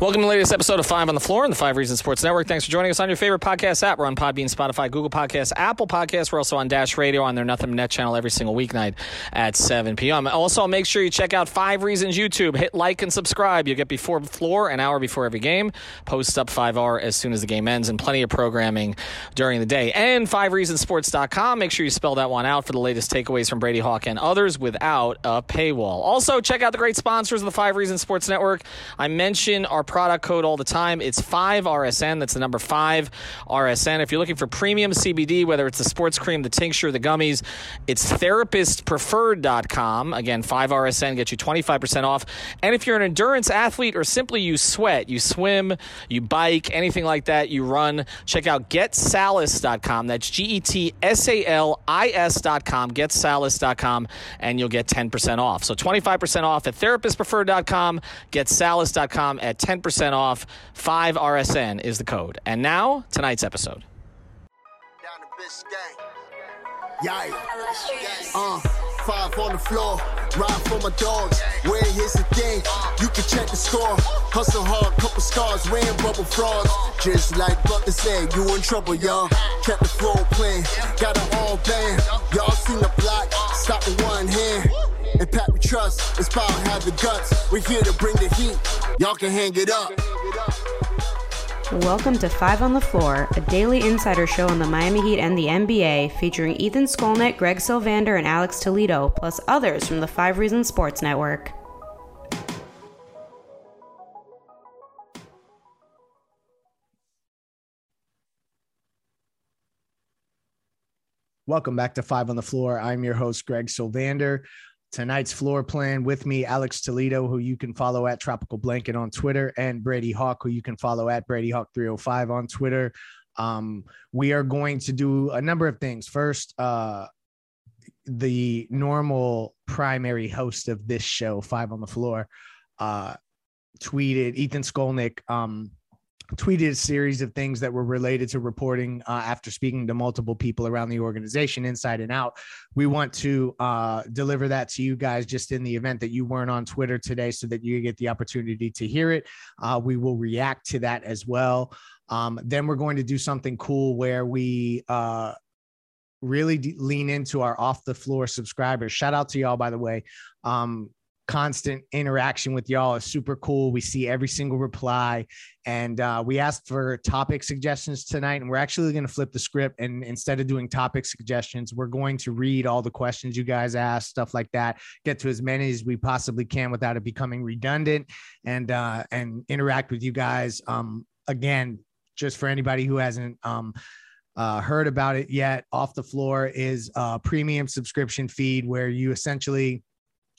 Welcome to the latest episode of Five on the Floor on the Five Reasons Sports Network. Thanks for joining us on your favorite podcast app. We're on Podbean, Spotify, Google Podcasts, Apple Podcasts. We're also on Dash Radio on their Nothing Net channel every single weeknight at 7 p.m. Also, make sure you check out Five Reasons YouTube. Hit like and subscribe. You'll get before the floor an hour before every game. Post up 5R as soon as the game ends and plenty of programming during the day. And FiveReasonsSports.com. Make sure you spell that one out for the latest takeaways from Brady Hawk and others without a paywall. Also, check out the great sponsors of the Five Reasons Sports Network. I mentioned our product code all the time. It's 5RSN. That's the number 5RSN. If you're looking for premium CBD, whether it's the sports cream, the tincture, the gummies, it's therapistpreferred.com. Again, 5RSN gets you 25% off. And if you're an endurance athlete or simply you sweat, you swim, you bike, anything like that, you run, check out getsalis.com. That's G E T S A L I S.com, getsalis.com, and you'll get 10% off. So 25% off at therapistpreferred.com, getsalis.com at 10% off. 5RSN is the code. And now, tonight's episode. Yikes. Uh, five on the floor, ride for my dogs. Where here's the thing, you can check the score. Hustle hard, couple scars, wearing rubber frauds. Just like Butler said, you in trouble, y'all. Kept the floor playing, got it all band. Y'all seen the block, stop with one hand. And Pat we trust, Inspire have the guts. We're here to bring the heat, y'all can hang it up. Welcome to Five on the Floor, a daily insider show on the Miami Heat and the NBA, featuring Ethan Skolnick, Greg Sylvander, and Alex Toledo, plus others from the Five Reasons Sports Network. Welcome back to Five on the Floor. I'm your host, Greg Sylvander. Tonight's floor plan with me, Alex Toledo, who you can follow at Tropical Blanket on Twitter, and Brady Hawk, who you can follow at Brady Hawk 305 on Twitter. Um, we are going to do a number of things. First, uh, the normal primary host of this show, Five on the Floor, uh, tweeted Ethan Skolnick um, tweeted a series of things that were related to reporting uh, after speaking to multiple people around the organization inside and out. We want to uh, deliver that to you guys just in the event that you weren't on twitter today so that you get the opportunity to hear it. Uh, we will react to that as well. Um, then we're going to do something cool where we uh, really lean into our off the floor subscribers. Shout out to y'all by the way. Um, constant interaction with y'all is super cool. We see every single reply. And uh, we asked for topic suggestions tonight. And we're actually going to flip the script. And instead of doing topic suggestions, we're going to read all the questions you guys ask, stuff like that, get to as many as we possibly can without it becoming redundant and, uh, and interact with you guys. Um, again, just for anybody who hasn't, um, uh, heard about it yet, Off the Floor is a premium subscription feed where you essentially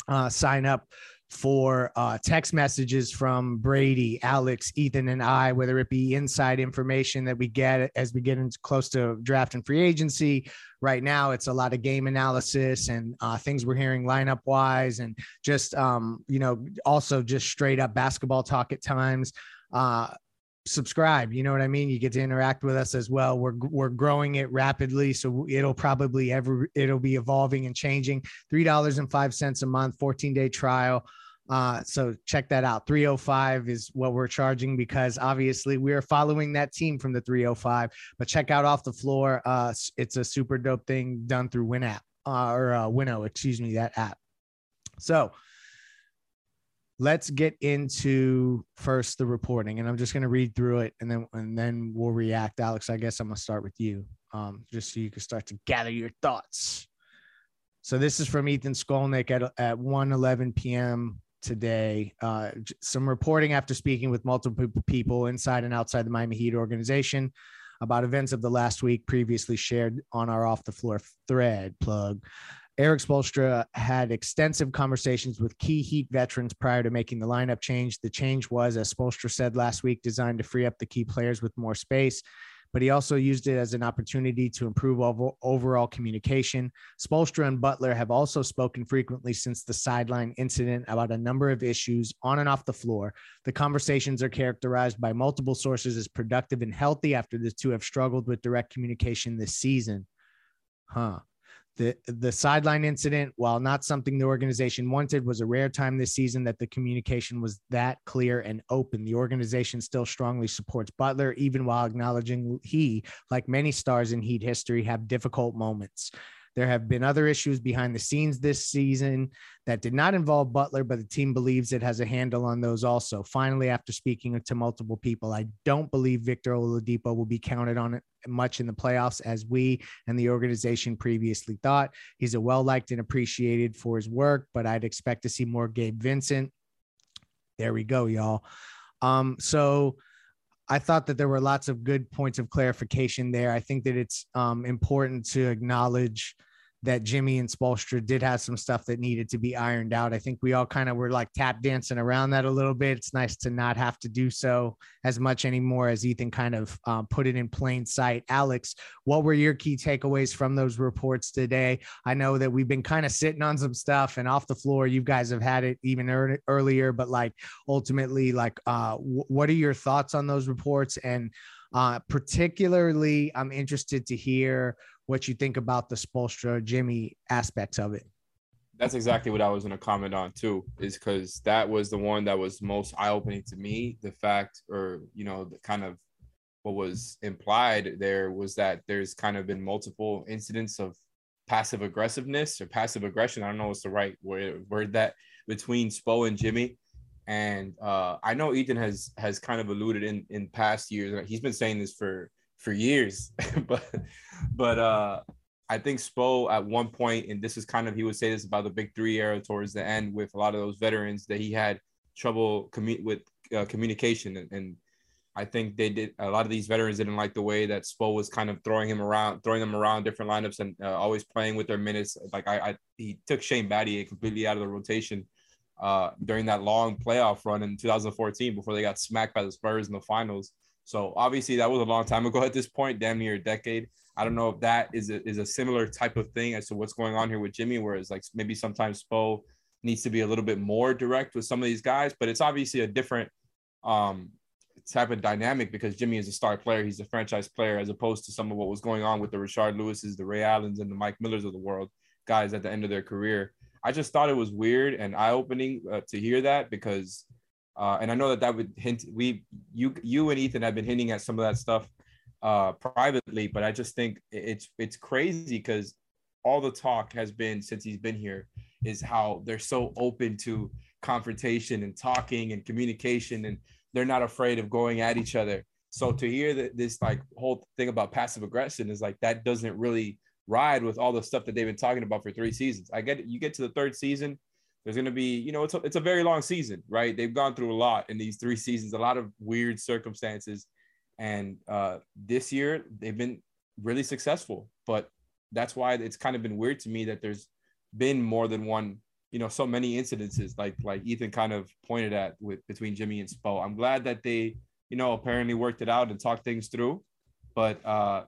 uh, sign up for uh, text messages from Brady, Alex, Ethan, and I, whether it be inside information that we get as we get into close to draft and free agency. Right now, it's a lot of game analysis and uh, things we're hearing lineup wise, and just um, you know, also just straight up basketball talk at times. Uh, subscribe you know what i mean? You get to interact with us as well. We're we're growing it rapidly so it'll probably ever it'll be evolving and changing. Three dollars and five cents a month 14 day trial. Uh, so check that out. 305 is what we're charging because obviously we're following that team from the 305 but check out off the floor. Uh, it's a super dope thing done through WinApp uh, or uh, Winnow excuse me that app. So let's get into first the reporting and i'm just going to read through it and then and then we'll react. Alex i guess i'm going to start with you um, just so you can start to gather your thoughts. So this is from ethan skolnick at, at 1 11 p.m today. Uh, some reporting after speaking with multiple people inside and outside the miami heat organization about events of the last week previously shared on our off the floor thread plug Erik Spoelstra had extensive conversations with key Heat veterans prior to making the lineup change. The change was, as Spoelstra said last week, designed to free up the key players with more space but he also used it as an opportunity to improve overall communication. Spoelstra and Butler have also spoken frequently since the sideline incident about a number of issues on and off the floor. The conversations are characterized by multiple sources as productive and healthy after the two have struggled with direct communication this season. Huh. The, the sideline incident, while not something the organization wanted, was a rare time this season that the communication was that clear and open. The organization still strongly supports Butler, even while acknowledging he, like many stars in Heat history, have difficult moments. There have been other issues behind the scenes this season that did not involve Butler, but the team believes it has a handle on those also. Finally, after speaking to multiple people, I don't believe Victor Oladipo will be counted on much in the playoffs as we and the organization previously thought. He's a well liked and appreciated for his work, but I'd expect to see more Gabe Vincent. There we go, y'all. Um, so I thought that there were lots of good points of clarification there. I think that it's um, important to acknowledge that Jimmy and Spoelstra did have some stuff that needed to be ironed out. I think we all kind of were like tap dancing around that a little bit. It's nice to not have to do so as much anymore as Ethan kind of um, put it in plain sight. Alex, what were your key takeaways from those reports today? I know that we've been kind of sitting on some stuff and off the floor. You guys have had it even er- earlier, but like ultimately, like, uh, w- what are your thoughts on those reports? And uh, particularly, I'm interested to hear what you think about the Spoelstra Jimmy aspects of it. That's exactly what I was going to comment on too, is because that was the one that was most eye opening to me. The fact, or, you know, the kind of what was implied there was that there's kind of been multiple incidents of passive aggressiveness or passive aggression. I don't know what's the right word, word that between Spo and Jimmy. And uh, I know Ethan has has kind of alluded in in past years. He's been saying this for for years. but but uh I think Spo at one point, and this is kind of he would say this about the big three era towards the end with a lot of those veterans that he had trouble commu- with uh, communication, and, and, I think they did a lot of these veterans didn't like the way that Spo was kind of throwing him around, throwing them around different lineups, and uh, always playing with their minutes. Like I, I, he took Shane Battier completely out of the rotation uh, during that long playoff run in 2014 before they got smacked by the Spurs in the finals. So obviously that was a long time ago at this point, damn near a decade. I don't know if that is a, is a similar type of thing as to what's going on here with Jimmy, whereas like maybe sometimes Spo needs to be a little bit more direct with some of these guys, but it's obviously a different um, type of dynamic because Jimmy is a star player. He's a franchise player as opposed to some of what was going on with the Rashard Lewis's, the Ray Allens, and the Mike Millers of the world, guys at the end of their career. I just thought it was weird and eye opening uh, to hear that because – uh, and I know that that would hint we you you and Ethan have been hinting at some of that stuff uh, privately, but I just think it's it's crazy because all the talk has been since he's been here is how they're so open to confrontation and talking and communication and they're not afraid of going at each other. So to hear that this like whole thing about passive aggression is like that doesn't really ride with all the stuff that they've been talking about for three seasons. I get. You get to the third season, there's going to be, you know, it's a, it's a very long season, right? They've gone through a lot in these three seasons, a lot of weird circumstances. And uh, this year, they've been really successful. But that's why it's kind of been weird to me that there's been more than one, you know, so many incidences like like Ethan kind of pointed at with between Jimmy and Spo. I'm glad that they, you know, apparently worked it out and talked things through. But uh,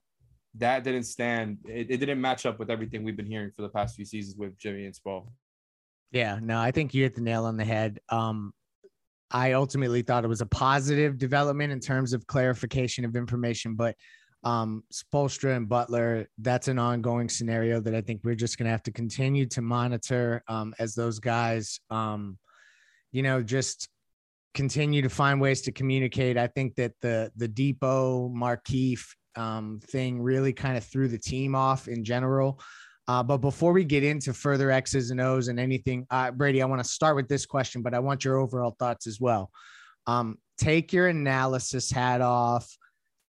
that didn't stand. It, it didn't match up with everything we've been hearing for the past few seasons with Jimmy and Spo. Yeah, no, I think you hit the nail on the head. Um, I ultimately thought it was a positive development in terms of clarification of information, but um, Spoelstra and Butler, that's an ongoing scenario that I think we're just going to have to continue to monitor um, as those guys, um, you know, just continue to find ways to communicate. I think that the the Dipo Markieff um, thing really kind of threw the team off in general. Uh, but before we get into further X's and O's and anything, uh, Brady, I want to start with this question, but I want your overall thoughts as well. Um, take your analysis hat off.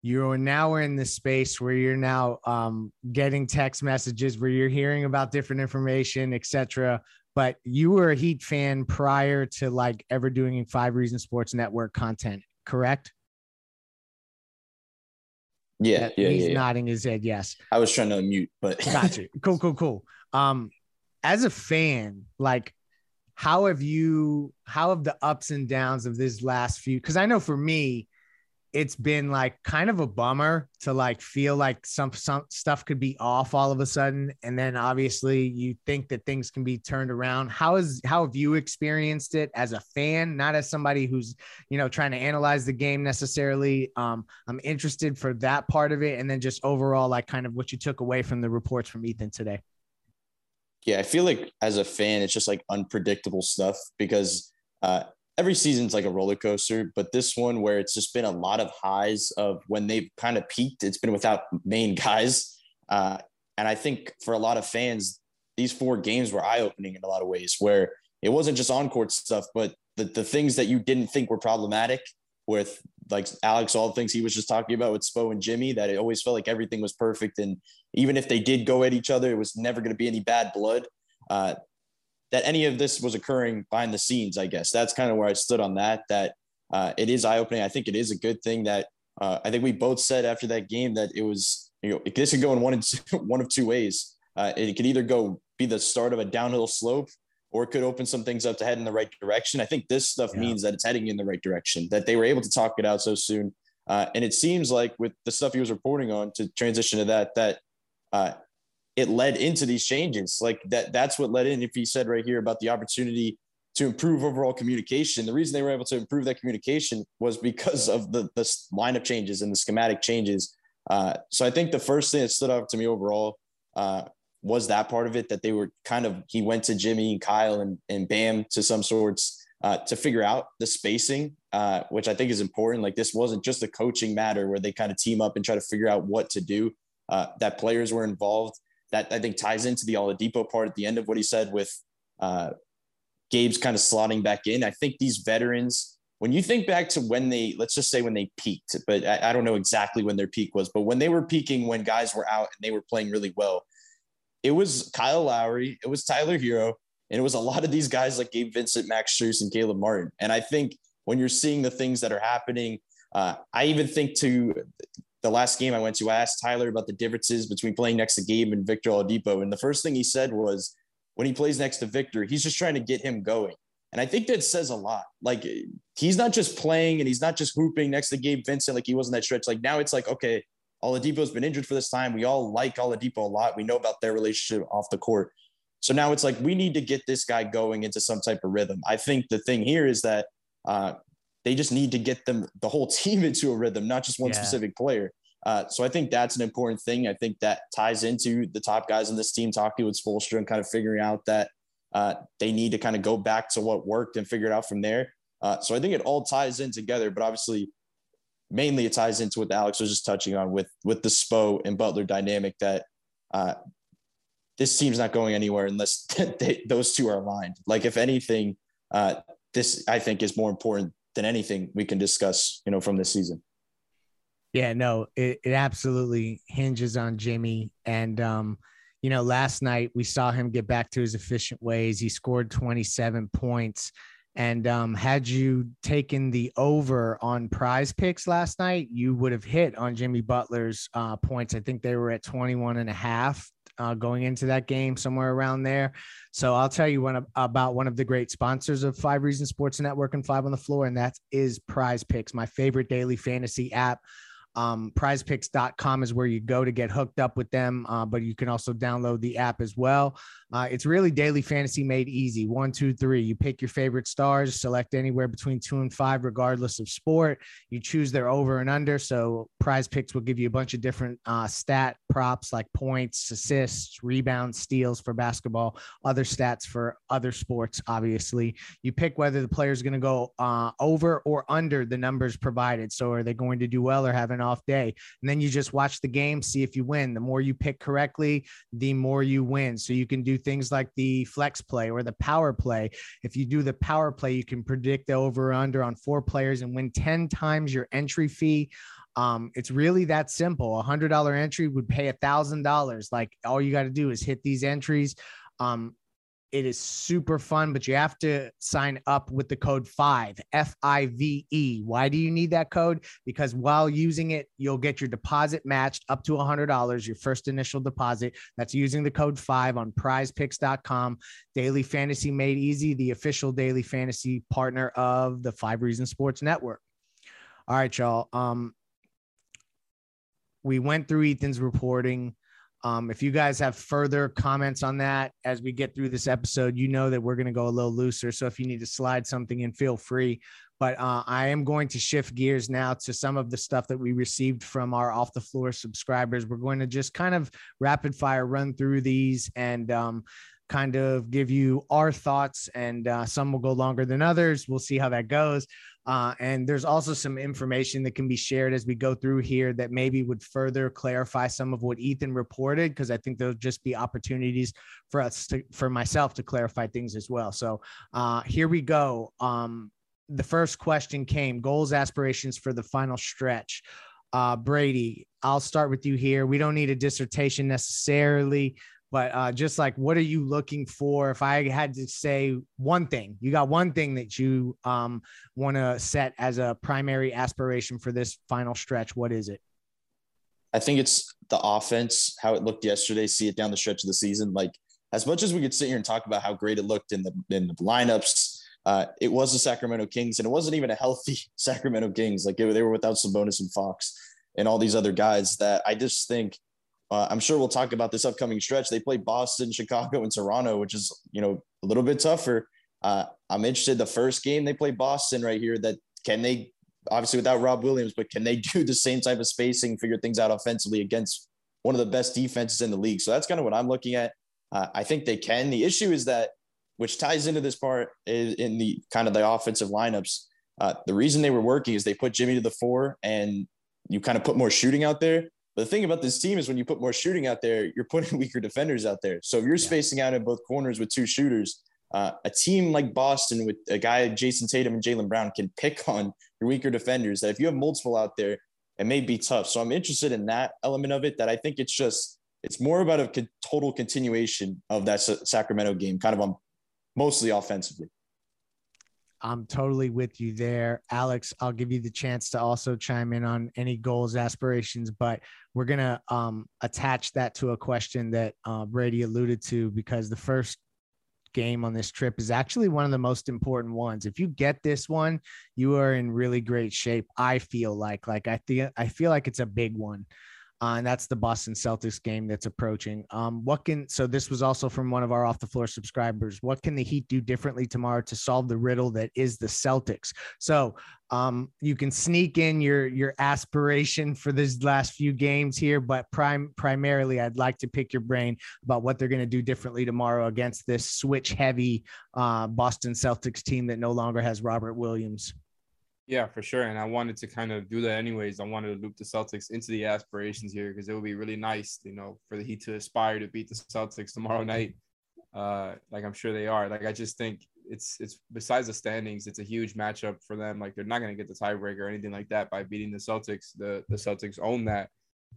You're now in the space where you're now um, getting text messages where you're hearing about different information, etc. But you were a Heat fan prior to like ever doing Five Reasons Sports Network content, correct? Yeah, yeah, he's yeah, nodding his head. Yes. I was trying to mute, but got gotcha. Cool, cool, cool. Um, as a fan, like how have you how have the ups and downs of this last few because I know for me, it's been like kind of a bummer to like feel like some some stuff could be off all of a sudden and then obviously you think that things can be turned around. How is how have you experienced it as a fan? Not as somebody who's you know trying to analyze the game necessarily. Um i'm interested for that part of it and then just overall like kind of what you took away from the reports from ethan today. Yeah i feel like as a fan it's just like unpredictable stuff because uh every season's like a roller coaster, but this one where it's just been a lot of highs of when they've kind of peaked, it's been without main guys. Uh, and I think for a lot of fans, these four games were eye opening in a lot of ways, where it wasn't just on court stuff, but the, the things that you didn't think were problematic with like Alex, all the things he was just talking about with Spo and Jimmy, that it always felt like everything was perfect. And even if they did go at each other, it was never going to be any bad blood. Uh, that any of this was occurring behind the scenes. I guess that's kind of where I stood on that. That uh, it is eye opening. I think it is a good thing that uh, I think we both said after that game that it was you know this could go in one of two ways. Uh, it could either go be the start of a downhill slope or it could open some things up to head in the right direction. I think this stuff yeah. means that it's heading in the right direction. That they were able to talk it out so soon. Uh, and it seems like with the stuff he was reporting on to transition to that, that uh, it led into these changes. Like that, that's what led in. If he said right here about the opportunity to improve overall communication, the reason they were able to improve that communication was because of the the lineup changes and the schematic changes. Uh, so I think the first thing that stood out to me overall uh, was that part of it that they were kind of he went to Jimmy and Kyle and and Bam to some sorts. Uh, to figure out the spacing, uh, which I think is important. Like this wasn't just a coaching matter where they kind of team up and try to figure out what to do. Uh, that players were involved that I think ties into the Oladipo part at the end of what he said with uh, Gabe's kind of slotting back in. I think these veterans, when you think back to when they, let's just say when they peaked, but I, I don't know exactly when their peak was, but when they were peaking, when guys were out and they were playing really well, it was Kyle Lowry, it was Tyler Herro, and it was a lot of these guys like Gabe Vincent, Max Strus, and Caleb Martin. And I think when you're seeing the things that are happening, uh, I even think to the last game I went to, I asked Tyler about the differences between playing next to Gabe and Victor Oladipo. And the first thing he said was, when he plays next to Victor, he's just trying to get him going. And I think that says a lot. Like he's not just playing and he's not just hooping next to Gabe Vincent like he was in that stretch. Like now it's like, okay, Oladipo's been injured for this time. We all like Oladipo a lot. We know about their relationship off the court. So now it's like we need to get this guy going into some type of rhythm. I think the thing here is that uh, they just need to get them the whole team into a rhythm, not just one yeah. specific player. Uh, so I think that's an important thing. I think that ties into the top guys in this team talking with Spoelstra and kind of figuring out that uh, they need to kind of go back to what worked and figure it out from there. Uh, so I think it all ties in together, but obviously mainly it ties into what Alex was just touching on with with the Spo and Butler dynamic that uh, this team's not going anywhere unless they, those two are aligned. Like if anything, uh, this I think is more important than anything we can discuss, you know, from this season. Yeah, no, it, it absolutely hinges on Jimmy. And, um, you know, last night we saw him get back to his efficient ways. He scored 27 points. And um, had you taken the over on prize picks last night, you would have hit on Jimmy Butler's uh, points. I think they were at 21 and a half uh, going into that game, somewhere around there. So I'll tell you one about one of the great sponsors of Five Reasons Sports Network and Five on the Floor, and that is Prize Picks, my favorite daily fantasy app. Um, prizepicks.com is where you go to get hooked up with them, uh, but you can also download the app as well. Uh, it's really daily fantasy made easy. One, two, three. You pick your favorite stars, select anywhere between two and five, regardless of sport. You choose their over and under. So prize picks will give you a bunch of different uh, stat props like points, assists, rebounds, steals for basketball, other stats for other sports, obviously. You pick whether the player is going to go uh, over or under the numbers provided. So are they going to do well or have an off day? And then you just watch the game, see if you win. The more you pick correctly, the more you win. So you can do things like the flex play or the power play. If you do the power play, you can predict the over or under on four players and win 10 times your entry fee. Um, it's really that simple. A hundred dollar entry would pay a thousand dollars. Like all you got to do is hit these entries. Um, it is super fun, but you have to sign up with the code five F I V E. Why do you need that code? Because while using it, you'll get your deposit matched up to $100, your first initial deposit. That's using the code five on prizepicks.com. Daily Fantasy Made Easy, the official daily fantasy partner of the Five Reasons Sports Network. All right, y'all. Um, we went through Ethan's reporting. Um, if you guys have further comments on that as we get through this episode, you know that we're going to go a little looser. So if you need to slide something in, feel free. But uh, I am going to shift gears now to some of the stuff that we received from our off the floor subscribers. We're going to just kind of rapid fire run through these and um, kind of give you our thoughts. And uh, some will go longer than others. We'll see how that goes. Uh, and there's also some information that can be shared as we go through here that maybe would further clarify some of what Ethan reported, because I think there'll just be opportunities for us to, for myself to clarify things as well. So uh, here we go. Um, the first question came goals, aspirations for the final stretch. Uh, Brady, I'll start with you here. We don't need a dissertation necessarily, but uh, just like what are you looking for? If i had to say one thing you got one thing that you um, want to set as a primary aspiration for this final stretch what is it? I think it's the offense how it looked yesterday see it down the stretch of the season. Like as much as we could sit here and talk about how great it looked in the in the lineups uh, it was the sacramento kings and it wasn't even a healthy sacramento kings. Like they were without Sabonis and fox and all these other guys that i just think uh, I'm sure we'll talk about this upcoming stretch. They play Boston, Chicago, and Toronto, which is you know a little bit tougher. Uh, I'm interested. The first game they play Boston right here. That can they obviously without Rob Williams, but can they do the same type of spacing, figure things out offensively against one of the best defenses in the league? So that's kind of what I'm looking at. Uh, I think they can. The issue is that, which ties into this part is in the kind of the offensive lineups. Uh, the reason they were working is they put Jimmy to the four and you kind of put more shooting out there. But the thing about this team is when you put more shooting out there, you're putting weaker defenders out there. So if you're yeah. spacing out in both corners with two shooters, uh, a team like Boston with a guy like Jayson Tatum and Jaylen Brown can pick on your weaker defenders. That if you have multiple out there, it may be tough. So I'm interested in that element of it. That I think it's just it's more about a total continuation of that Sacramento game, kind of on mostly offensively. I'm totally with you there. Alex, I'll give you the chance to also chime in on any goals, aspirations, but we're going to um, attach that to a question that uh, Brady alluded to because the first game on this trip is actually one of the most important ones. If you get this one, you are in really great shape. I feel like, like I feel, I feel like it's a big one uh, and that's the Boston Celtics game that's approaching. Um, what can so this was also from one of our off the floor subscribers. What can the Heat do differently tomorrow to solve the riddle that is the Celtics? So um, you can sneak in your your aspiration for these last few games here, but prime primarily, I'd like to pick your brain about what they're going to do differently tomorrow against this switch heavy uh, Boston Celtics team that no longer has Robert Williams. Yeah, for sure. And I wanted to kind of do that anyways. I wanted to loop the Celtics into the aspirations here because it would be really nice, you know, for the Heat to aspire to beat the Celtics tomorrow night. Uh, like I'm sure they are. Like I just think it's it's besides the standings, it's a huge matchup for them. Like they're not gonna get the tiebreaker or anything like that by beating the Celtics. The the Celtics own that.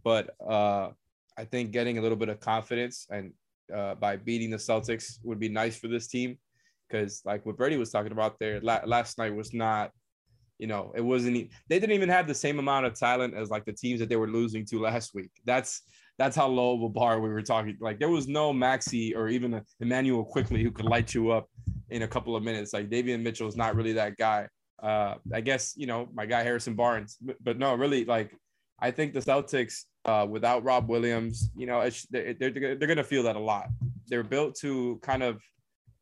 But uh I think getting a little bit of confidence and uh, by beating the Celtics would be nice for this team because like what Brady was talking about there la- last night was not you know, it wasn't. They didn't even have the same amount of talent as like the teams that they were losing to last week. That's that's how low of a bar we were talking. Like there was no Maxey or even a Immanuel Quickley who could light you up in a couple of minutes. Like Davion Mitchell is not really that guy. Uh, I guess you know my guy Harrison Barnes, but, but no, really like I think the Celtics uh, without Rob Williams, you know, they're, they're, they're going to feel that a lot. They're built to kind of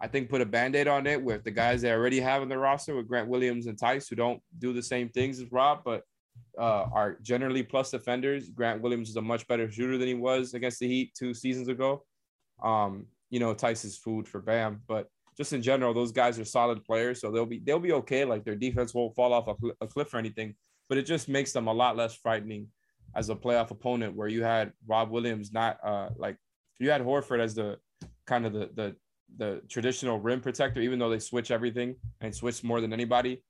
I think put a band-aid on it with the guys they already have in the roster with Grant Williams and Theis, who don't do the same things as Rob, but uh, are generally plus defenders. Grant Williams is a much better shooter than he was against the Heat two seasons ago. Um, you know, Theis is food for Bam, but just in general, those guys are solid players, so they'll be they'll be okay. Like their defense won't fall off a, cl- a cliff or anything, but it just makes them a lot less frightening as a playoff opponent. Where you had Rob Williams, not uh, like you had Horford as the kind of the the the traditional rim protector, even though they switch everything and switch more than anybody.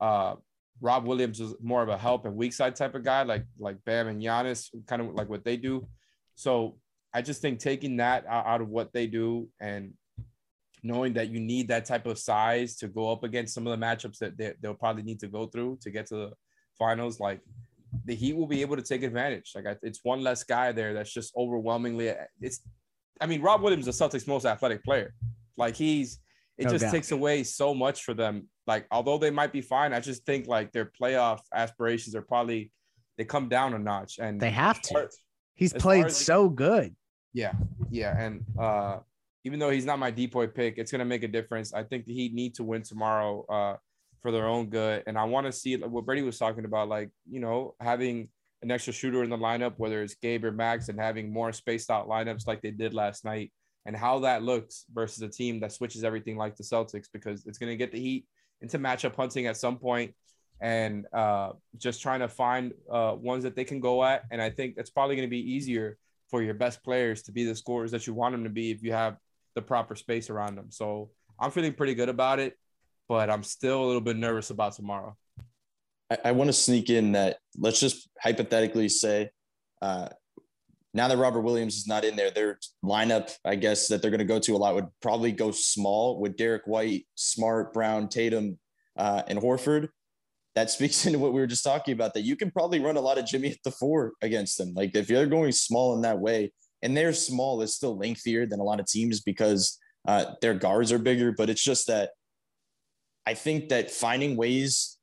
Uh, Rob Williams is more of a help and weak side type of guy, like like Bam and Giannis, kind of like what they do. So I just think taking that out of what they do and knowing that you need that type of size to go up against some of the matchups that they, they'll probably need to go through to get to the finals, like the Heat will be able to take advantage. Like it's one less guy there that's just overwhelmingly. It's, I mean, Rob Williams is the Celtics' most athletic player. Like he's, it no just doubt. takes away so much for them. Like although they might be fine, I just think like their playoff aspirations are probably they come down a notch, and they have to. He's played so good. Yeah, yeah, and uh, even though he's not my DPOY pick, it's gonna make a difference. I think the Heat need to win tomorrow uh, for their own good, and I want to see what Brady was talking about, like you know having an extra shooter in the lineup, whether it's Gabe or Max, and having more spaced out lineups like they did last night, and how that looks versus a team that switches everything like the Celtics, because it's gonna get the Heat into matchup hunting at some point and uh, just trying to find uh, ones that they can go at. And I think it's probably going to be easier for your best players to be the scorers that you want them to be if you have the proper space around them. So I'm feeling pretty good about it, but I'm still a little bit nervous about tomorrow. I, I want to sneak in that let's just hypothetically say, uh, now that Robert Williams is not in there, their lineup, I guess, that they're going to go to a lot would probably go small with Derrick White, Smart, Brown, Tatum, uh, and Horford that speaks into what we were just talking about that you can probably run a lot of Jimmy at the four against them. Like if you're going small in that way, and their small is still lengthier than a lot of teams because uh, their guards are bigger, but it's just that I think that finding ways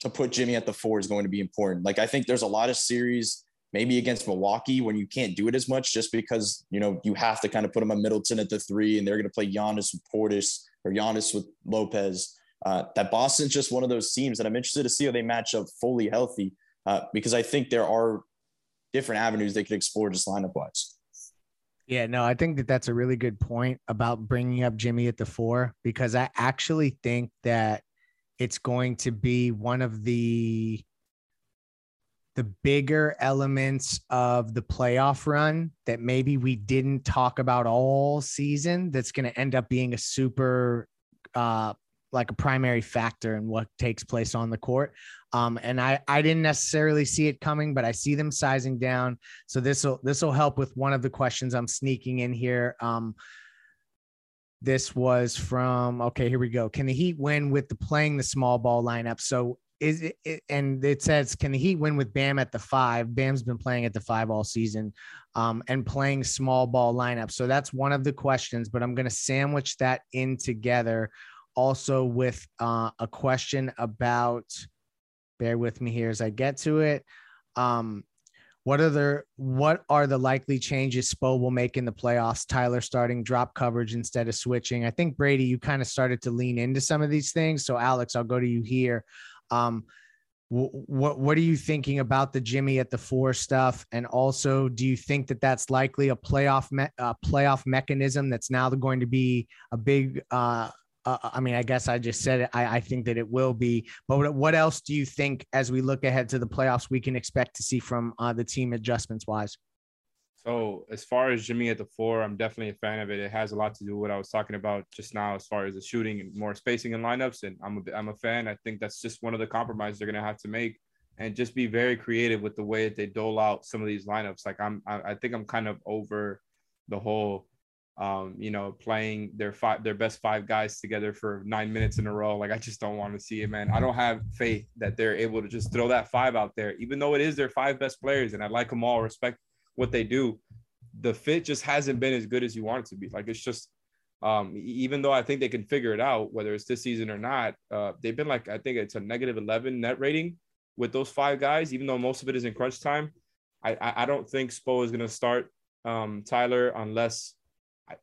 to put Jimmy at the four is going to be important. Like I think there's a lot of series maybe against Milwaukee when you can't do it as much just because you know you have to kind of put him on Middleton at the three and they're going to play Giannis with Portis or Giannis with Lopez uh, that Boston's just one of those teams that I'm interested to see how they match up fully healthy uh, because I think there are different avenues they could explore just lineup wise. Yeah, no, I think that that's a really good point about bringing up Jimmy at the four because I actually think that it's going to be one of the the bigger elements of the playoff run that maybe we didn't talk about all season that's going to end up being a super uh, like a primary factor in what takes place on the court. Um, and I, I didn't necessarily see it coming, but I see them sizing down. So this will this will help with one of the questions I'm sneaking in here. Um, this was from okay, here we go. Can the Heat win with the playing the small ball lineup? So is it, and it says can the Heat win with Bam at the five? Bam's been playing at the five all season, um, and playing small ball lineup. So that's one of the questions. But I'm going to sandwich that in together also with uh, a question about, bear with me here as I get to it. Um, what are the what are the likely changes Spo will make in the playoffs? Tyler starting drop coverage instead of switching. I think Brady, you kind of started to lean into some of these things. So Alex, I'll go to you here. Um, what what are you thinking about the Jimmy at the four stuff? And also, do you think that that's likely a playoff me- a playoff mechanism that's now going to be a big uh, uh, I mean, I guess I just said it. I, I think that it will be. But what else do you think as we look ahead to the playoffs we can expect to see from uh, the team adjustments wise? So as far as Jimmy at the four, I'm definitely a fan of it. It has a lot to do with what I was talking about just now, as far as the shooting and more spacing and lineups. And I'm a, I'm a fan. I think that's just one of the compromises they're to have to make, and just be very creative with the way that they dole out some of these lineups. Like I'm, I, I think I'm kind of over the whole um, you know, playing their five their best five guys together for nine minutes in a row. Like I just don't want to see it, man. I don't have faith that they're able to just throw that five out there, even though it is their five best players, and I like them all, respect what they do. The fit just hasn't been as good as you want it to be. Like it's just um, even though I think they can figure it out, whether it's this season or not, uh, they've been like I think it's a negative 11 net rating with those five guys, even though most of it is in crunch time. I I, I don't think Spo is going to start um, Tyler unless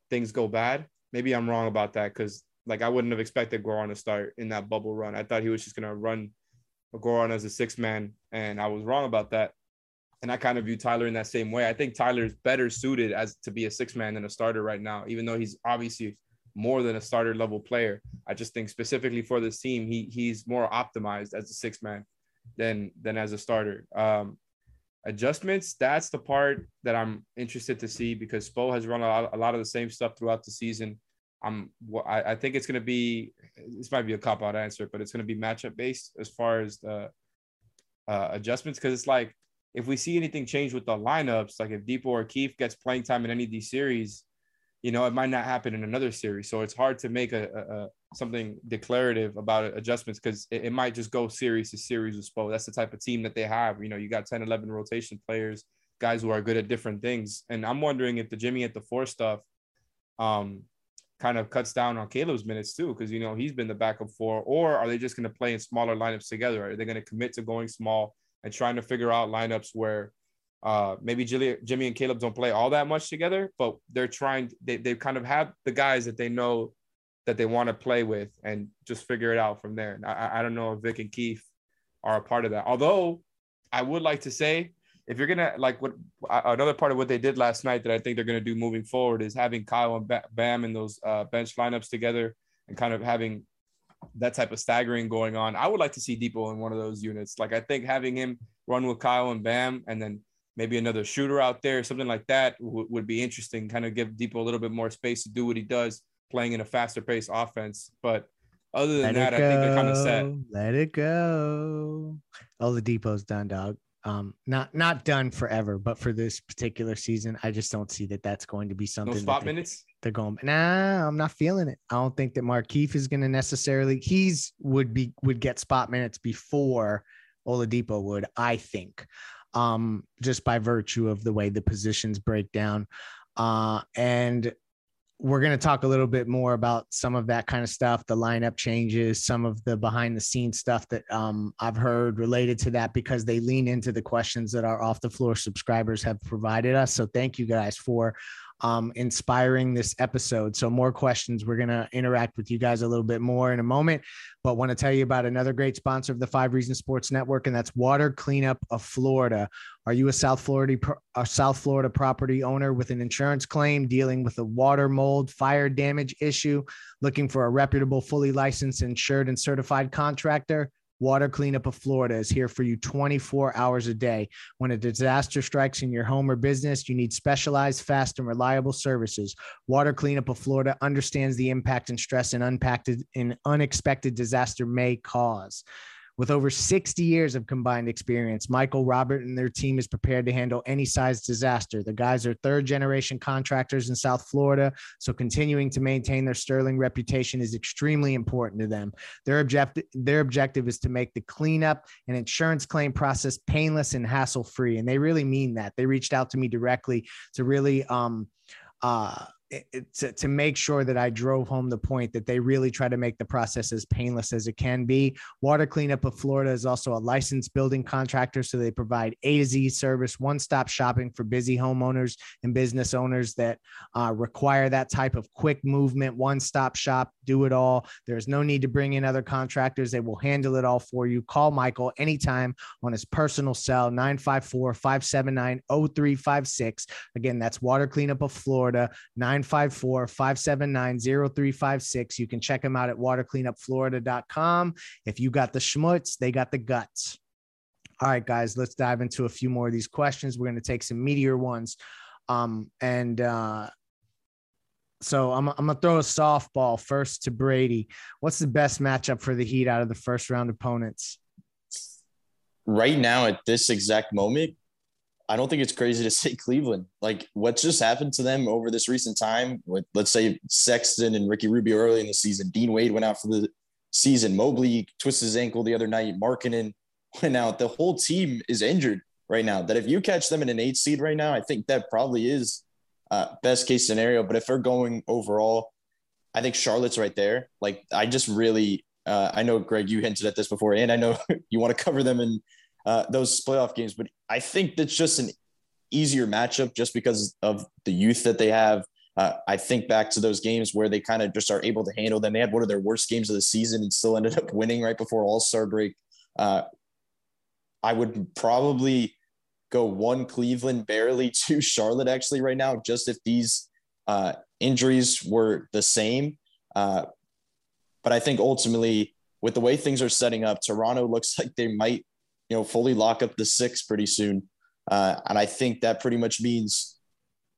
things go bad. Maybe I'm wrong about that because like I wouldn't have expected Goran to start in that bubble run. I thought he was just gonna run Goran as a six man, and I was wrong about that. And I kind of view Tyler in that same way. I think Tyler's better suited as to be a six man than a starter right now, even though he's obviously more than a starter level player. I just think specifically for this team, he he's more optimized as a six man than than as a starter. Um, adjustments that's the part that i'm interested to see because spo has run a lot, a lot of the same stuff throughout the season i'm i, I think it's going to be this might be a cop out answer but it's going to be matchup based as far as the uh, adjustments because it's like if we see anything change with the lineups like if Dipo or Keith gets playing time in any of these series you know, it might not happen in another series. So it's hard to make a, a, a something declarative about adjustments because it, it, might just go series to series with Spo. That's the type of team that they have. You know, you got 10, 11 rotation players, guys who are good at different things. And I'm wondering if the Jimmy at the four stuff um, kind of cuts down on Caleb's minutes too, because, you know, he's been the backup four. Or are they just going to play in smaller lineups together? Are they going to commit to going small and trying to figure out lineups where – uh, maybe Jimmy, Jimmy and Caleb don't play all that much together, but they're trying. They they kind of have the guys that they know that they want to play with, and just figure it out from there. I, I don't know if Vic and Keith are a part of that. Although I would like to say, if you're gonna like what another part of what they did last night that I think they're gonna do moving forward is having Kyle and Bam in those uh, bench lineups together and kind of having that type of staggering going on. I would like to see Dipo in one of those units. Like I think having him run with Kyle and Bam and then maybe another shooter out there, something like that w- would be interesting. Kind of give Dipo a little bit more space to do what he does, playing in a faster pace offense. But other than Let that, I think they're kind of set. Let it go. Oh, the Dipo's done, dog. Um, not not done forever, but for this particular season, I just don't see that that's going to be something. No spot minutes. They're going. Nah, I'm not feeling it. I don't think that Markieff is going to necessarily. He's would be would get spot minutes before Oladipo would. I think um, just by virtue of the way the positions break down. Uh, and we're going to talk a little bit more about some of that kind of stuff, the lineup changes, some of the behind the scenes stuff that um, I've heard related to that because they lean into the questions that our off the floor subscribers have provided us. So thank you guys for um, inspiring this episode. So, more questions. We're going to interact with you guys a little bit more in a moment, but want to tell you about another great sponsor of the Five Reasons Sports Network, and that's Water Cleanup of Florida. Are you a South Florida a South Florida property owner with an insurance claim dealing with a water mold fire damage issue, looking for a reputable, fully licensed, insured, and certified contractor? Water Cleanup of Florida is here for you 24 hours a day. When a disaster strikes in your home or business, you need specialized, fast, and reliable services. Water Cleanup of Florida understands the impact and stress an unpacked unexpected disaster may cause. With over 60 years of combined experience, Michael, Robert, and their team is prepared to handle any size disaster. The guys are third generation contractors in South Florida, so continuing to maintain their sterling reputation is extremely important to them. Their objective, their objective is to make the cleanup and insurance claim process painless and hassle free. And they really mean that. They reached out to me directly to really um, uh, to, to make sure that I drove home the point that they really try to make the process as painless as it can be. Water Cleanup of Florida is also a licensed building contractor, so they provide A to Z service, one stop shopping for busy homeowners and business owners that uh, require that type of quick movement, one stop shop, do it all. There's no need to bring in other contractors, they will handle it all for you. Call Michael anytime on his personal cell, 954 579 0356. Again, that's Water Cleanup of Florida, 9 954 579 0356. You can check them out at watercleanupflorida.com. If you got the schmutz, they got the guts. All right, guys, let's dive into a few more of these questions. We're going to take some meteor ones. Um, and uh, so I'm, I'm going to throw a softball first to Brady. What's the best matchup for the Heat out of the first round opponents? Right now, at this exact moment, I don't think it's crazy to say Cleveland. Like what's just happened to them over this recent time with let's say Sexton and Ricky Rubio early in the season. Dean Wade went out for the season. Mobley twisted his ankle the other night. Markkanen went out. The whole team is injured right now. That if you catch them in an eight seed right now, I think that probably is uh, best case scenario. But if they're going overall, I think Charlotte's right there. Like I just really, uh, I know Greg, you hinted at this before, and I know you want to cover them in uh, those playoff games. But I think that's just an easier matchup just because of the youth that they have. Uh, I think back to those games where they kind of just are able to handle them. They had one of their worst games of the season and still ended up winning right before All Star break. Uh, I would probably go one Cleveland, barely two Charlotte actually right now, just if these uh, injuries were the same. Uh, but I think ultimately, with the way things are setting up, Toronto looks like they might you know, fully lock up the six pretty soon. Uh, and I think that pretty much means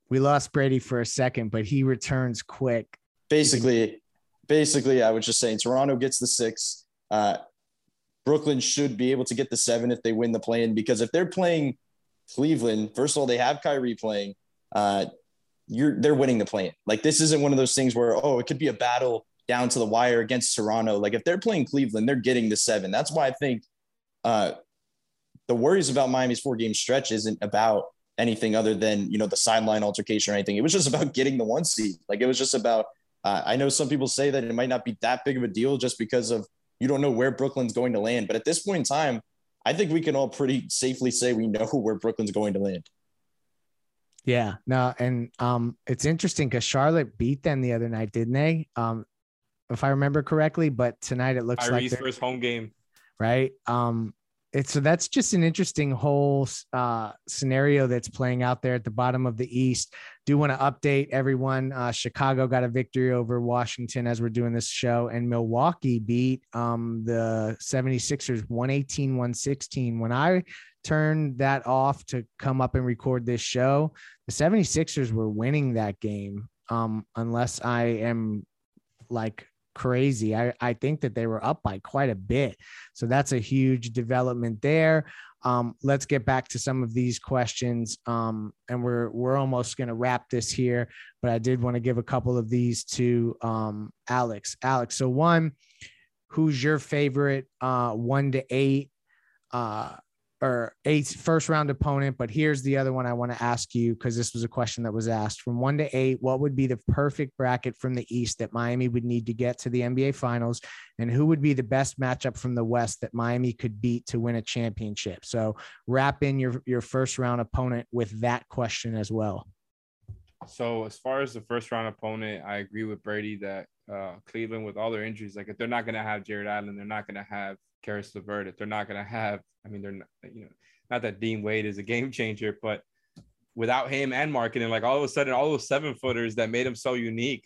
we lost Brady for a second, but he returns quick. Basically, basically, I was just saying Toronto gets the six. Uh, Brooklyn should be able to get the seven if they win the play in because if they're playing Cleveland, first of all, they have Kyrie playing. Uh, you're they're winning the play. Like this isn't one of those things where oh it could be a battle down to the wire against Toronto. Like if they're playing Cleveland, they're getting the seven. That's why I think uh, the worries about Miami's four game stretch isn't about anything other than you know the sideline altercation or anything. It was just about getting the one seed. Like it was just about. Uh, I know some people say that it might not be that big of a deal just because of you don't know where Brooklyn's going to land. But at this point in time, I think we can all pretty safely say we know where Brooklyn's going to land. Yeah, no, and um, it's interesting because Charlotte beat them the other night, didn't they? Um, if I remember correctly. But tonight it looks Kyrie's like first home game, right? Um, it's so that's just an interesting whole uh, scenario that's playing out there at the bottom of the East. Do want to update everyone. Uh, Chicago got a victory over Washington as we're doing this show, and Milwaukee beat um, the 76ers 118 116. When I turned that off to come up and record this show, the 76ers were winning that game. Um, unless I am like crazy. I, I think that they were up by quite a bit. So that's a huge development there. Um, let's get back to some of these questions. Um, and we're we're almost going to wrap this here, but I did want to give a couple of these to um, Alex. Alex, so one, who's your favorite uh, one to eight uh, or first round opponent. But here's the other one I want to ask you because this was a question that was asked from one to eight. What would be the perfect bracket from the East that Miami would need to get to the NBA Finals? And who would be the best matchup from the West that Miami could beat to win a championship? So wrap in your, your first round opponent with that question as well. So as far as the first round opponent, I agree with Brady that uh, Cleveland, with all their injuries, like if they're not going to have Jarrett Allen, they're not going to have Caris LeVert, if they're not going to have, I mean, they're not, you know, not that Dean Wade is a game changer, but without him and Markkanen, like all of a sudden, all those seven footers that made him so unique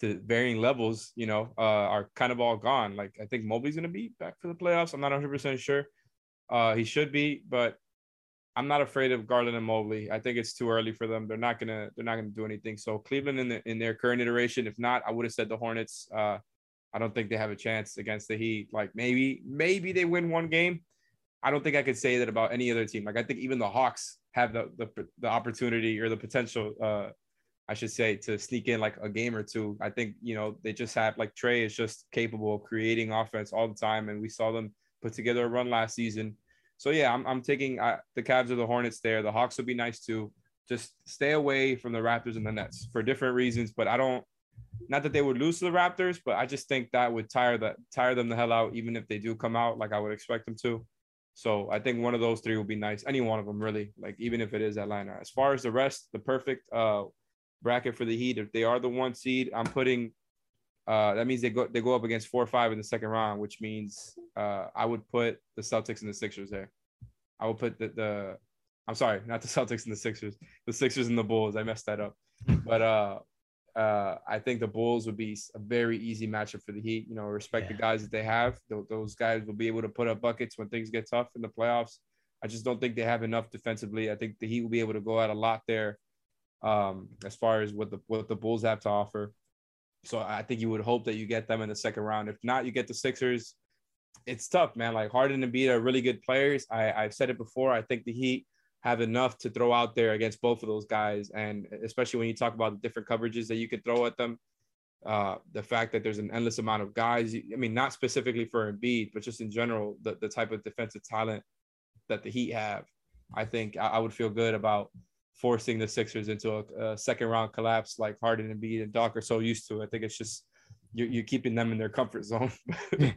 to varying levels, you know, uh, are kind of all gone. Like I think Mobley's going to be back for the playoffs. I'm not 100 percent sure. Uh, he should be, but I'm not afraid of Garland and Mobley. I think it's too early for them. They're not gonna they're not gonna do anything. So Cleveland in the, in their current iteration, if not, I would have said the Hornets. Uh, I don't think they have a chance against the Heat. Like maybe, maybe they win one game. I don't think I could say that about any other team. Like I think even the Hawks have the the, the opportunity or the potential, uh, I should say, to sneak in like a game or two. I think you know they just have like Trae is just capable of creating offense all the time, and we saw them put together a run last season. So yeah, I'm I'm taking uh, the Cavs or the Hornets there. The Hawks would be nice too. Just stay away from the Raptors and the Nets for different reasons, but I don't not that they would lose to the Raptors, but I just think that would tire that tire them the hell out, even if they do come out like I would expect them to. So I think one of those three will be nice. Any one of them really, like even if it is Atlanta. As far as the rest, the perfect uh bracket for the Heat, if they are the one seed, I'm putting uh that means they go they go up against four or five in the second round, which means uh I would put the Celtics and the Sixers there. I would put the the I'm sorry, not the Celtics and the Sixers, the Sixers and the Bulls. I messed that up. But uh uh, I think the Bulls would be a very easy matchup for the Heat. You know, respect yeah. the guys that they have. Those guys will be able to put up buckets when things get tough in the playoffs. I just don't think they have enough defensively. I think the Heat will be able to go out a lot there, um, as far as what the what the Bulls have to offer. So I think you would hope that you get them in the second round. If not, you get the Sixers. It's tough, man. Like Harden and Embiid are really good players. I, I've said it before. I think the Heat have enough to throw out there against both of those guys. And especially when you talk about the different coverages that you could throw at them, uh, the fact that there's an endless amount of guys. I mean, not specifically for Embiid, but just in general, the, the type of defensive talent that the Heat have. I think I, I would feel good about forcing the Sixers into a, a, second round collapse like Harden and Embiid and Doc are so used to. I think it's just you're, you're keeping them in their comfort zone.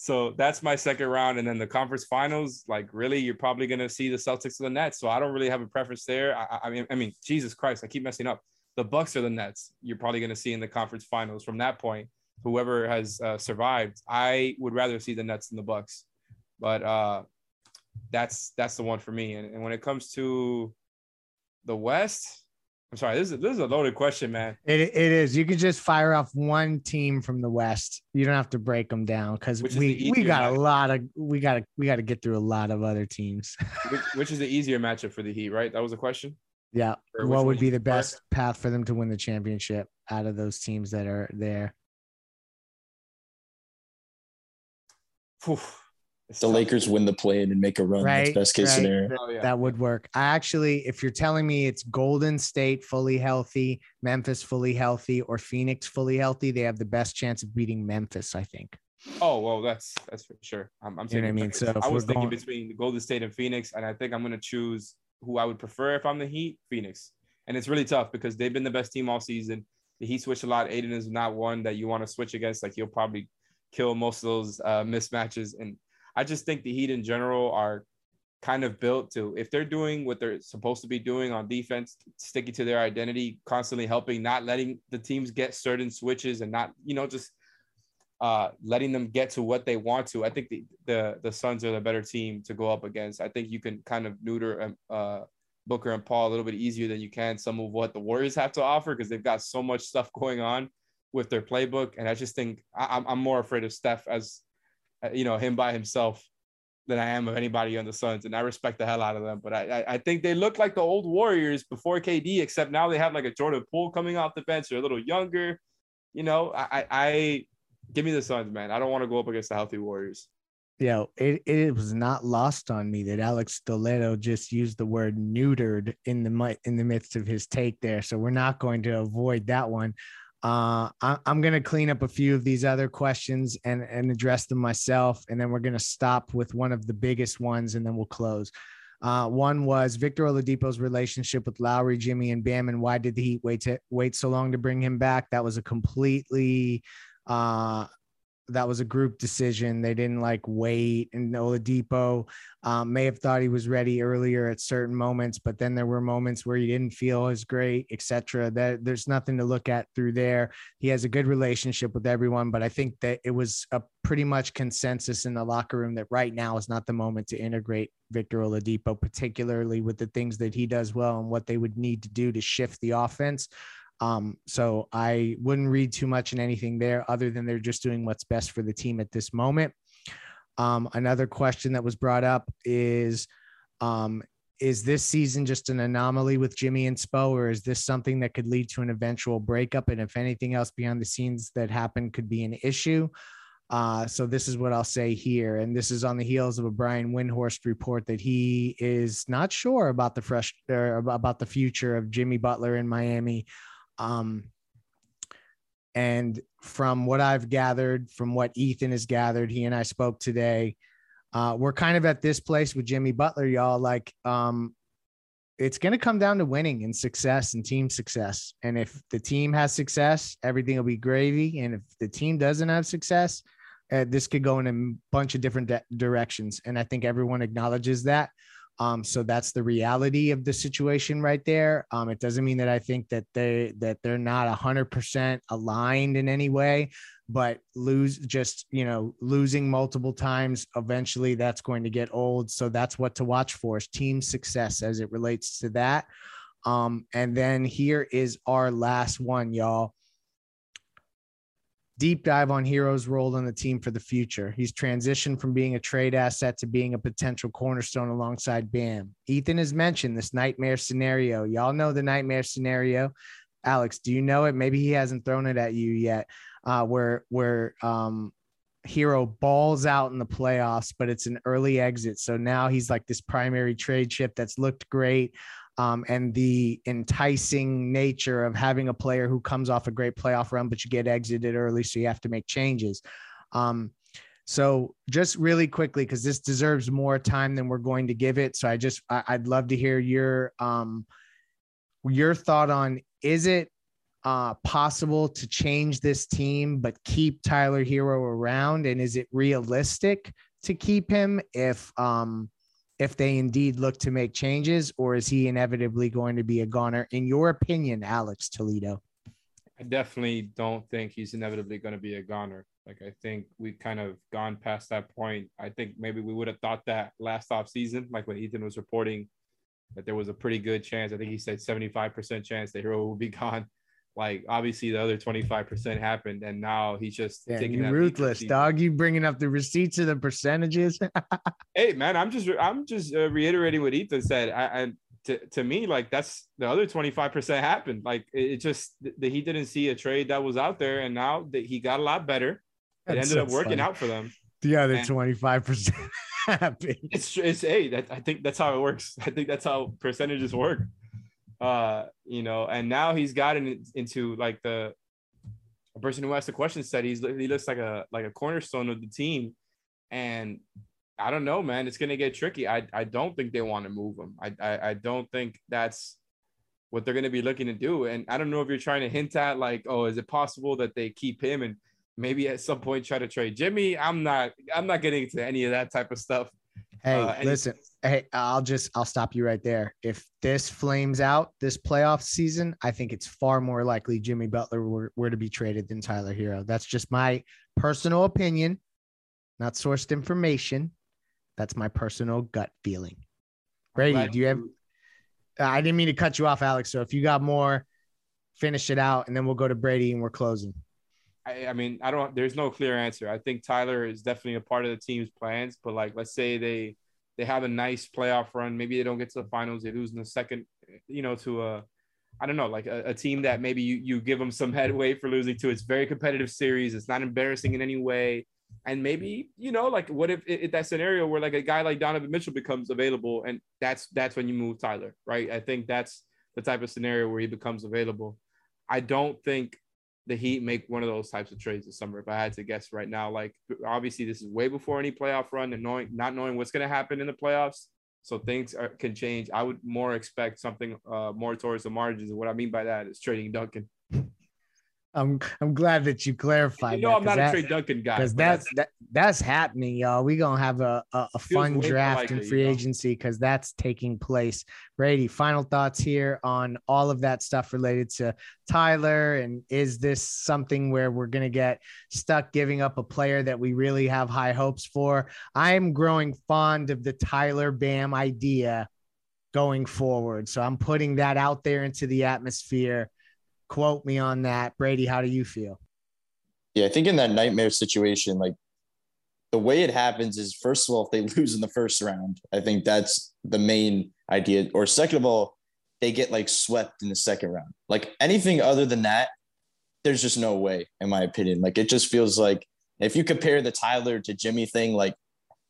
So that's my second round. And then the conference finals, like really, you're probably gonna see the Celtics or the Nets. So I don't really have a preference there. I, I mean, I mean, Jesus Christ, I keep messing up. The Bucks or the Nets, you're probably gonna see in the conference finals. From that point, whoever has uh, survived, I would rather see the Nets than the Bucks. But uh, that's that's the one for me. And, and when it comes to the West, I'm sorry, this is this is a loaded question, man. It, it is. You can just fire off one team from the West. You don't have to break them down because we we got matchup. a lot of we got to we got to get through a lot of other teams. which, which, is the easier matchup for the Heat, right? That was a question. Yeah. What would be the best path for them to win the championship out of those teams that are there? The Lakers win the play-in and make a run. Right, That's best case right. scenario. Oh, yeah. That would work. I actually, if you're telling me it's Golden State fully healthy, Memphis fully healthy, or Phoenix fully healthy, they have the best chance of beating Memphis. I think. Oh well, that's that's for sure. I'm, I'm saying. You know I mean, so I was thinking going... between Golden State and Phoenix, and I think I'm going to choose who I would prefer if I'm the Heat, Phoenix. And it's really tough because they've been the best team all season. The Heat switch a lot. Ayton is not one that you want to switch against. Like he'll probably kill most of those uh, mismatches. And I just think the Heat in general are kind of built to if they're doing what they're supposed to be doing on defense, sticking to their identity, constantly helping, not letting the teams get certain switches and not, you know, just uh, letting them get to what they want to. I think the the the Suns are the better team to go up against. I think you can kind of neuter um, uh, Booker and Paul a little bit easier than you can some of what the Warriors have to offer because they've got so much stuff going on with their playbook. And I just think I, am I'm more afraid of Steph as Uh, you know him by himself than I am of anybody on the Suns, and I respect the hell out of them. But I, I think they look like the old Warriors before KD, except now they have like a Jordan Poole coming off the bench. They're a little younger. You know, I, I give me the Suns, man. I don't want to go up against the healthy Warriors. Yeah, it, it was not lost on me that Alex Toledo just used the word neutered in the in the midst of his take there. So we're not going to avoid that one. Uh, I, am going to clean up a few of these other questions and, and address them myself. And then we're going to stop with one of the biggest ones and then we'll close. Uh, one was Victor Oladipo's relationship with Lowry, Jimmy, and Bam, and why did the Heat wait to wait so long to bring him back? That was a completely uh, that was a group decision. They didn't like wait. And Oladipo um, may have thought he was ready earlier at certain moments, but then there were moments where he didn't feel as great, etc. That there's nothing to look at through there. He has a good relationship with everyone, but I think that it was a pretty much consensus in the locker room that right now is not the moment to integrate Victor Oladipo, particularly with the things that he does well and what they would need to do to shift the offense. Um, so I wouldn't read too much in anything there other than they're just doing what's best for the team at this moment. Um, another question that was brought up is um, Is this season just an anomaly with Jimmy and Spo, or is this something that could lead to an eventual breakup? And if anything else beyond the scenes that happened could be an issue? Uh, so this is what I'll say here, and this is on the heels of a Brian Windhorst report that he is not sure about the fresh about the future of Jimmy Butler in Miami. Um, and from what I've gathered, from what Ethan has gathered, he and I spoke today. Uh, we're kind of at this place with Jimmy Butler, y'all. Like, um, it's going to come down to winning and success and team success. And if the team has success, everything will be gravy. And if the team doesn't have success, uh, this could go in a bunch of different de- directions. And I think everyone acknowledges that. Um, so that's the reality of the situation right there. Um, it doesn't mean that I think that they that they're not hundred percent aligned in any way, but lose just you know losing multiple times eventually that's going to get old. So that's what to watch for is team success as it relates to that. Um, and then here is our last one, y'all deep dive on Herro's role on the team for the future. He's transitioned from being a trade asset to being a potential cornerstone alongside Bam. Ethan has mentioned this nightmare scenario. Y'all know the nightmare scenario. Alex, do you know it? Maybe he hasn't thrown it at you yet. Uh, where where um, Herro balls out in the playoffs, but it's an early exit. So now he's like this primary trade chip that's looked great um, and the enticing nature of having a player who comes off a great playoff run, but you get exited early, so you have to make changes. Um, so just really quickly, because this deserves more time than we're going to give it. So I just I, would love to hear your um, your thought on is it uh, possible to change this team but keep Tyler Herro around, and is it realistic to keep him if um, if they indeed look to make changes, or is he inevitably going to be a goner? In your opinion, Alex Toledo? I definitely don't think he's inevitably going to be a goner. Like I think we've kind of gone past that point. I think maybe we would have thought that last off season, like when Ethan was reporting that there was a pretty good chance. I think he said 75% chance that Herro would be gone. Like obviously the other 25% happened and now he's just yeah, taking you ruthless dog. You bringing up the receipts of the percentages. hey man, I'm just I'm just uh, reiterating what Ethan said. I, I to, to me like that's the other 25% happened. Like it, it just that he didn't see a trade that was out there and now that he got a lot better. It ended so up working funny. out for them. The other five percent happened It's it's hey, that, I think that's how it works. I think that's how percentages work. Uh, you know, and now he's gotten into like the a person who asked the question said he's he looks like a like a cornerstone of the team, and I don't know, man. It's gonna get tricky. I I don't think they want to move him. I I, I don't think that's what they're gonna be looking to do. And I don't know if you're trying to hint at like, oh, is it possible that they keep him and maybe at some point try to trade Jimmy? I'm not I'm not getting into any of that type of stuff. Hey, uh, listen. Hey, I'll just I'll stop you right there. If this flames out this playoff season, I think it's far more likely Jimmy Butler were, were to be traded than Tyler Herro. That's just my personal opinion, not sourced information. That's my personal gut feeling. Brady, do you have? I didn't mean to cut you off, Alex. So if you got more, finish it out, and then we'll go to Brady and we're closing. I, I mean, I don't. There's no clear answer. I think Tyler is definitely a part of the team's plans, but like, let's say they they have a nice playoff run. Maybe they don't get to the finals. They lose in the second, you know, to a I don't know, like a, a, team that maybe you, you give them some headway for losing to. It's very competitive series. It's not embarrassing in any way and maybe you know like what if, if that scenario where like a guy like Donovan Mitchell becomes available and that's that's when you move Tyler right I think that's the type of scenario where he becomes available I don't think the Heat make one of those types of trades this summer if I had to guess right now. Like obviously this is way before any playoff run and knowing not knowing what's going to happen in the playoffs so things are, can change. I would more expect something uh, more towards the margins and what I mean by that is trading Duncan I'm I'm glad that you clarified. You know, that, I'm not that, a Trey Duncan guy. Because that's, that, that's happening, y'all. We gonna have a a, a fun draft in free you know? agency because that's taking place. Brady, final thoughts here on all of that stuff related to Tyler, and is this something where we're gonna get stuck giving up a player that we really have high hopes for? I'm growing fond of the Tyler Bam idea going forward, so I'm putting that out there into the atmosphere quote me on that. Brady, how do you feel? Yeah, I think in that nightmare situation, like the way it happens is first of all, if they lose in the first round, I think that's the main idea. Or second of all, they get like swept in the second round. Like anything other than that, there's just no way, in my opinion. Like it just feels like if you compare the Tyler to Jimmy thing, like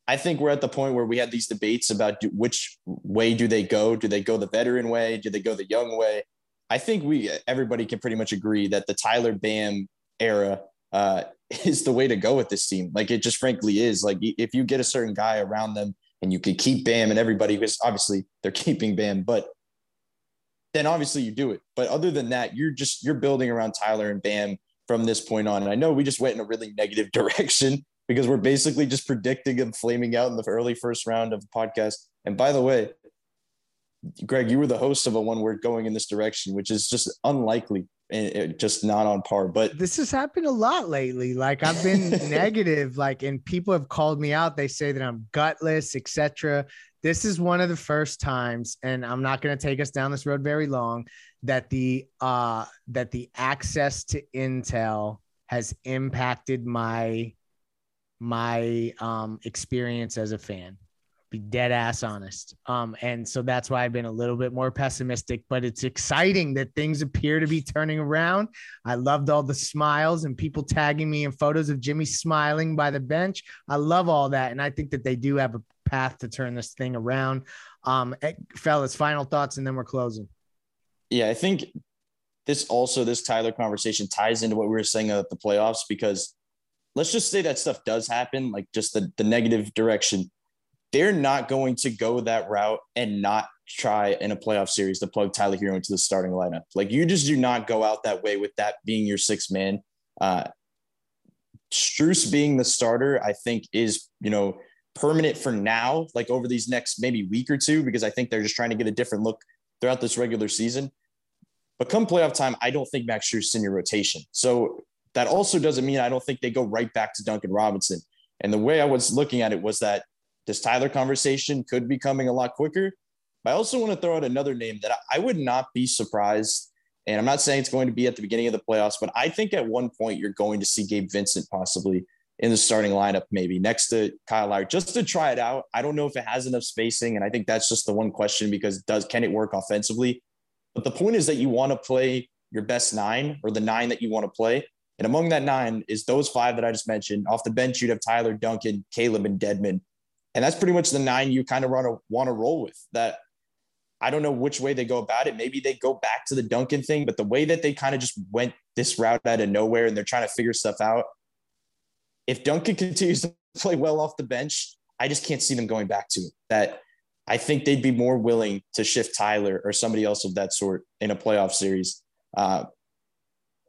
I think we're at the point where we had these debates about do, which way do they go? Do they go the veteran way? Do they go the young way? I think we everybody can pretty much agree that the Tyler Bam era uh, is the way to go with this team. Like it just frankly is. Like if you get a certain guy around them and you could keep Bam and everybody, because obviously they're keeping Bam, but then obviously you do it. But other than that, you're just you're building around Tyler and Bam from this point on. And I know we just went in a really negative direction because we're basically just predicting them flaming out in the early first round of the podcast. And by the way, Greg, you were the host of a one word going in this direction, which is just unlikely and just not on par. But this has happened a lot lately. Like I've been negative, like, and people have called me out. They say that I'm gutless, etc. This is one of the first times, and I'm not going to take us down this road very long. That the uh that the access to intel has impacted my my um experience as a fan be dead ass honest. Um, and so that's why I've been a little bit more pessimistic, but it's exciting that things appear to be turning around. I loved all the smiles and people tagging me in photos of Jimmy smiling by the bench. I love all that. And I think that they do have a path to turn this thing around. Um, eh, fellas, final thoughts, and then we're closing. Yeah, I think this also, this Tyler conversation ties into what we were saying about the playoffs because let's just say that stuff does happen, like just the, the negative direction they're not going to go that route and not try in a playoff series to plug Tyler Herro into the starting lineup. Like you just do not go out that way with that being your sixth man. Uh, Strus being the starter, I think is, you know, permanent for now, like over these next maybe week or two, because I think they're just trying to get a different look throughout this regular season. But come playoff time, I don't think Max Strus is in your rotation. So that also doesn't mean I don't think they go right back to Duncan Robinson. And the way I was looking at it was that this Tyler conversation could be coming a lot quicker. But I also want to throw out another name that I would not be surprised. And I'm not saying it's going to be at the beginning of the playoffs, but I think at one point you're going to see Gabe Vincent possibly in the starting lineup, maybe next to Kyle Lowry, just to try it out. I don't know if it has enough spacing. And I think that's just the one question because does can it work offensively? But the point is that you want to play your best nine or the nine that you want to play. And among that nine is those five that I just mentioned. Off the bench, you'd have Tyler, Duncan, Caleb, and Dedmon. And that's pretty much the nine you kind of want to want to roll with. That I don't know which way they go about it. Maybe they go back to the Duncan thing, but the way that they kind of just went this route out of nowhere and they're trying to figure stuff out. If Duncan continues to play well off the bench, I just can't see them going back to it. That I think they'd be more willing to shift Tyler or somebody else of that sort in a playoff series uh,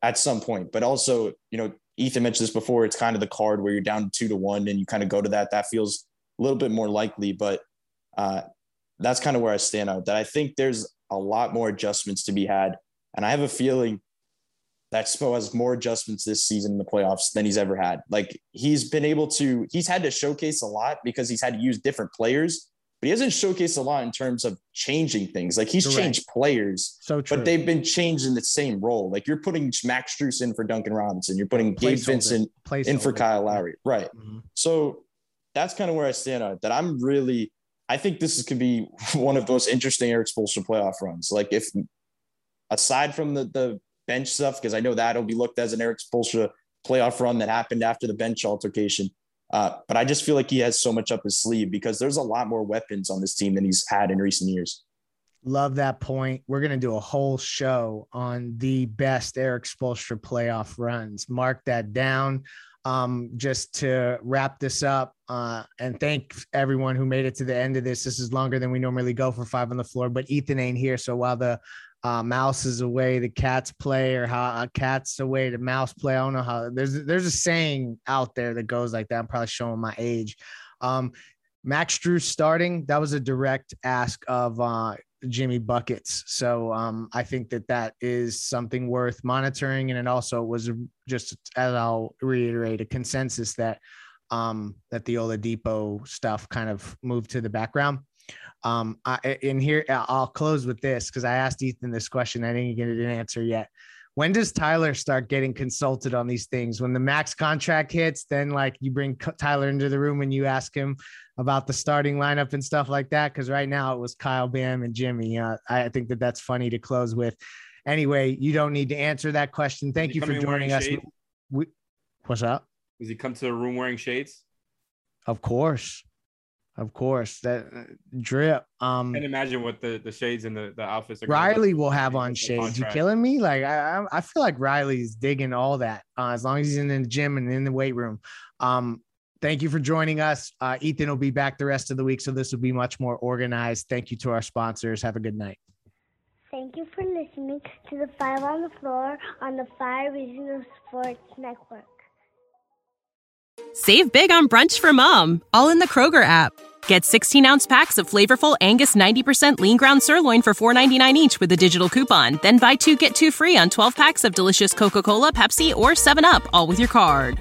at some point. But also, you know, Ethan mentioned this before. It's kind of the card where you're down two to one and you kind of go to that. That feels a little bit more likely, but uh, that's kind of where I stand out. That I think there's a lot more adjustments to be had, and I have a feeling that Spo has more adjustments this season in the playoffs than he's ever had. Like he's been able to, he's had to showcase a lot because he's had to use different players but he hasn't showcased a lot in terms of changing things. Like he's Correct. changed players, so true. but they've been changed in the same role. Like you're putting Max Strus in for Duncan Robinson, you're putting Gabe Vincent in for Kyle Lowry, right? Mm-hmm. So that's kind of where I stand on it. That I'm really, I think this is could be one of those interesting Erik Spoelstra playoff runs. Like if aside from the the bench stuff, because I know that'll be looked as an Erik Spoelstra playoff run that happened after the bench altercation. Uh, but I just feel like he has so much up his sleeve because there's a lot more weapons on this team than he's had in recent years. Love that point. We're going to do a whole show on the best Erik Spoelstra playoff runs. Mark that down. Um, just to wrap this up uh, and thank everyone who made it to the end of this. This is longer than we normally go for five on the floor, but Ethan ain't here. So while the uh, mouse is away, the cats play, or how uh, cat's away, the mouse play. I don't know how. There's there's a saying out there that goes like that. I'm probably showing my age. Um, Max Strus starting. That was a direct ask of uh, Jimmy buckets. So um, I think that that is something worth monitoring, and it also was just as I'll reiterate a consensus that um, that the Oladipo stuff kind of moved to the background. Um, I, in here, I'll close with this because I asked Ethan this question. I didn't get an answer yet. When does Tyler start getting consulted on these things? When the max contract hits, then like you bring Tyler into the room and you ask him about the starting lineup and stuff like that. Because right now it was Kyle, Bam, and Jimmy. Uh, I think that that's funny to close with. Anyway, you don't need to answer that question. Thank you for joining us. We, what's up? Does he come to the room wearing shades? Of course. Of course, that uh, drip. Um, can imagine what the the shades and the the outfits. Are Riley will have on shades. You killing me? Like I I feel like Riley's digging all that. Uh, as long as he's in the gym and in the weight room. Um, thank you for joining us. Uh, Ethan will be back the rest of the week, so this will be much more organized. Thank you to our sponsors. Have a good night. Thank you for listening to the Five on the Floor on the Five Reasons Sports Network. Save big on brunch for mom, all in the Kroger app. Get 16 ounce packs of flavorful Angus 90% lean ground sirloin for $4.99 each with a digital coupon. Then buy two get two free on 12 packs of delicious Coca Cola, Pepsi, or 7UP, all with your card.